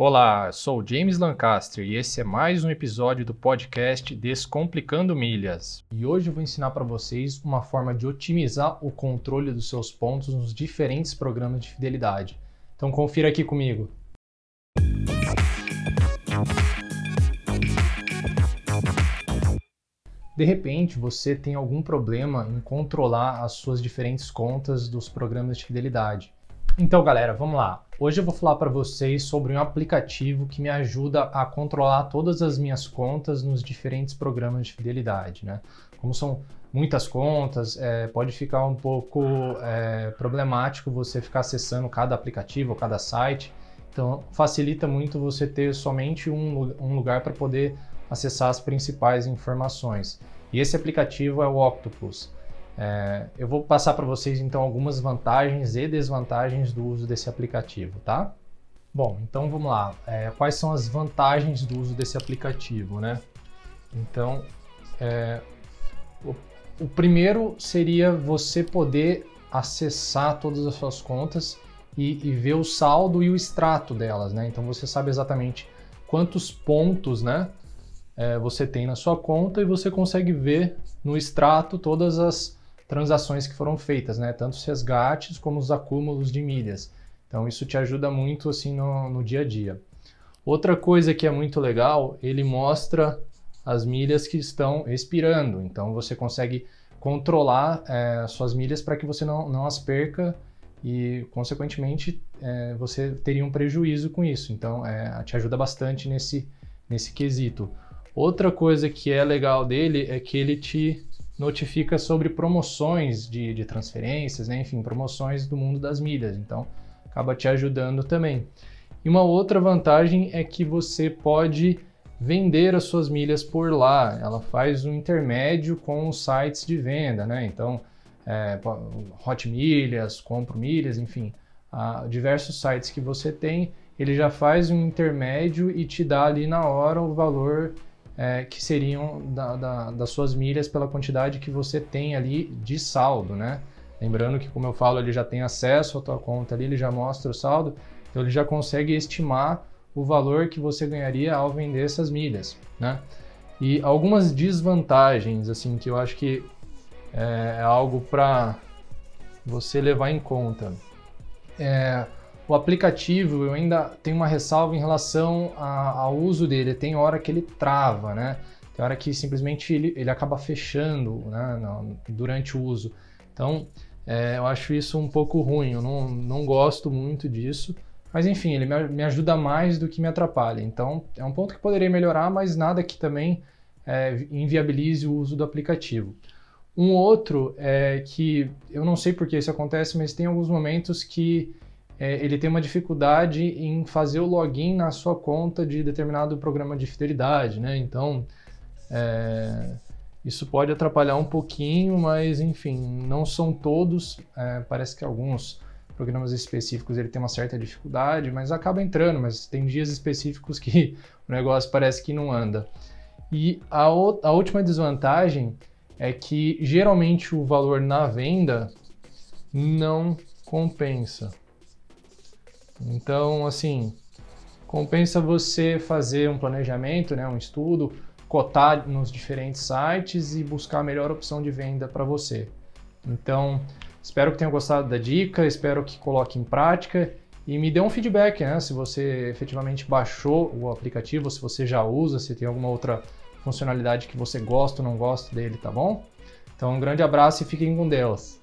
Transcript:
Olá, sou James Lancaster e esse é mais um episódio do podcast Descomplicando Milhas. E hoje eu vou ensinar para vocês uma forma de otimizar o controle dos seus pontos nos diferentes programas de fidelidade. Então confira aqui comigo. De repente, você tem algum problema em controlar as suas diferentes contas dos programas de fidelidade. Então, galera, vamos lá. Hoje eu vou falar para vocês sobre um aplicativo que me ajuda a controlar todas as minhas contas nos diferentes programas de fidelidade, né? Como são muitas contas, é, pode ficar um pouco é, problemático você ficar acessando cada aplicativo cada site. Então, facilita muito você ter somente um, um lugar para poder acessar as principais informações. E esse aplicativo é o Octopus. É, eu vou passar para vocês então algumas vantagens e desvantagens do uso desse aplicativo, tá? Bom, então vamos lá. É, quais são as vantagens do uso desse aplicativo, né? Então, é, o, o primeiro seria você poder acessar todas as suas contas e, e, ver o saldo e o extrato delas, né? Então você sabe exatamente quantos pontos, né? É, você tem na sua conta e você consegue ver no extrato todas as transações que foram feitas, né? Tanto os resgates como os acúmulos de milhas. Então isso te ajuda muito assim no, no dia a dia. Outra coisa que é muito legal, ele mostra as milhas que estão expirando. Então você consegue controlar é, suas milhas para que você não, não as perca e, consequentemente, é, você teria um prejuízo com isso. Então, é, te ajuda bastante nesse, nesse quesito. Outra coisa que é legal dele é que ele te notifica sobre promoções de, de transferências, né? enfim, promoções do mundo das milhas. Então, acaba te ajudando também. E uma outra vantagem é que você pode vender as suas milhas por lá. Ela faz um intermédio com os sites de venda, né? Então, é, Hot Milhas, Compro Milhas, enfim, diversos sites que você tem, ele já faz um intermédio e te dá ali na hora o valor é, que seriam da, da, das suas milhas pela quantidade que você tem ali de saldo, né? Lembrando que, como eu falo, ele já tem acesso à tua conta ali, ele já mostra o saldo, então ele já consegue estimar o valor que você ganharia ao vender essas milhas, né? E algumas desvantagens, assim, que eu acho que é, é algo para você levar em conta. É, o aplicativo, eu ainda tenho uma ressalva em relação a, ao uso dele. Tem hora que ele trava, né? Tem hora que simplesmente ele, ele acaba fechando né, durante o uso. Então, é, eu acho isso um pouco ruim. Eu não, não gosto muito disso. Mas enfim, ele me, me ajuda mais do que me atrapalha. Então, é um ponto que poderia melhorar, mas nada que também é, inviabilize o uso do aplicativo. Um outro é que eu não sei por que isso acontece, mas tem alguns momentos que é, ele tem uma dificuldade em fazer o login na sua conta de determinado programa de fidelidade, né? Então, é, isso pode atrapalhar um pouquinho, mas enfim, não são todos. É, parece que alguns programas específicos ele tem uma certa dificuldade, mas acaba entrando. Mas tem dias específicos que o negócio parece que não anda. E a, a última desvantagem é que geralmente o valor na venda não compensa. Então, assim, compensa você fazer um planejamento, né, um estudo, cotar nos diferentes sites e buscar a melhor opção de venda para você. Então, espero que tenham gostado da dica, espero que coloque em prática e me dê um feedback, né, se você efetivamente baixou o aplicativo, se você já usa, se tem alguma outra funcionalidade que você gosta ou não gosta dele, tá bom? Então, um grande abraço e fiquem com Deus.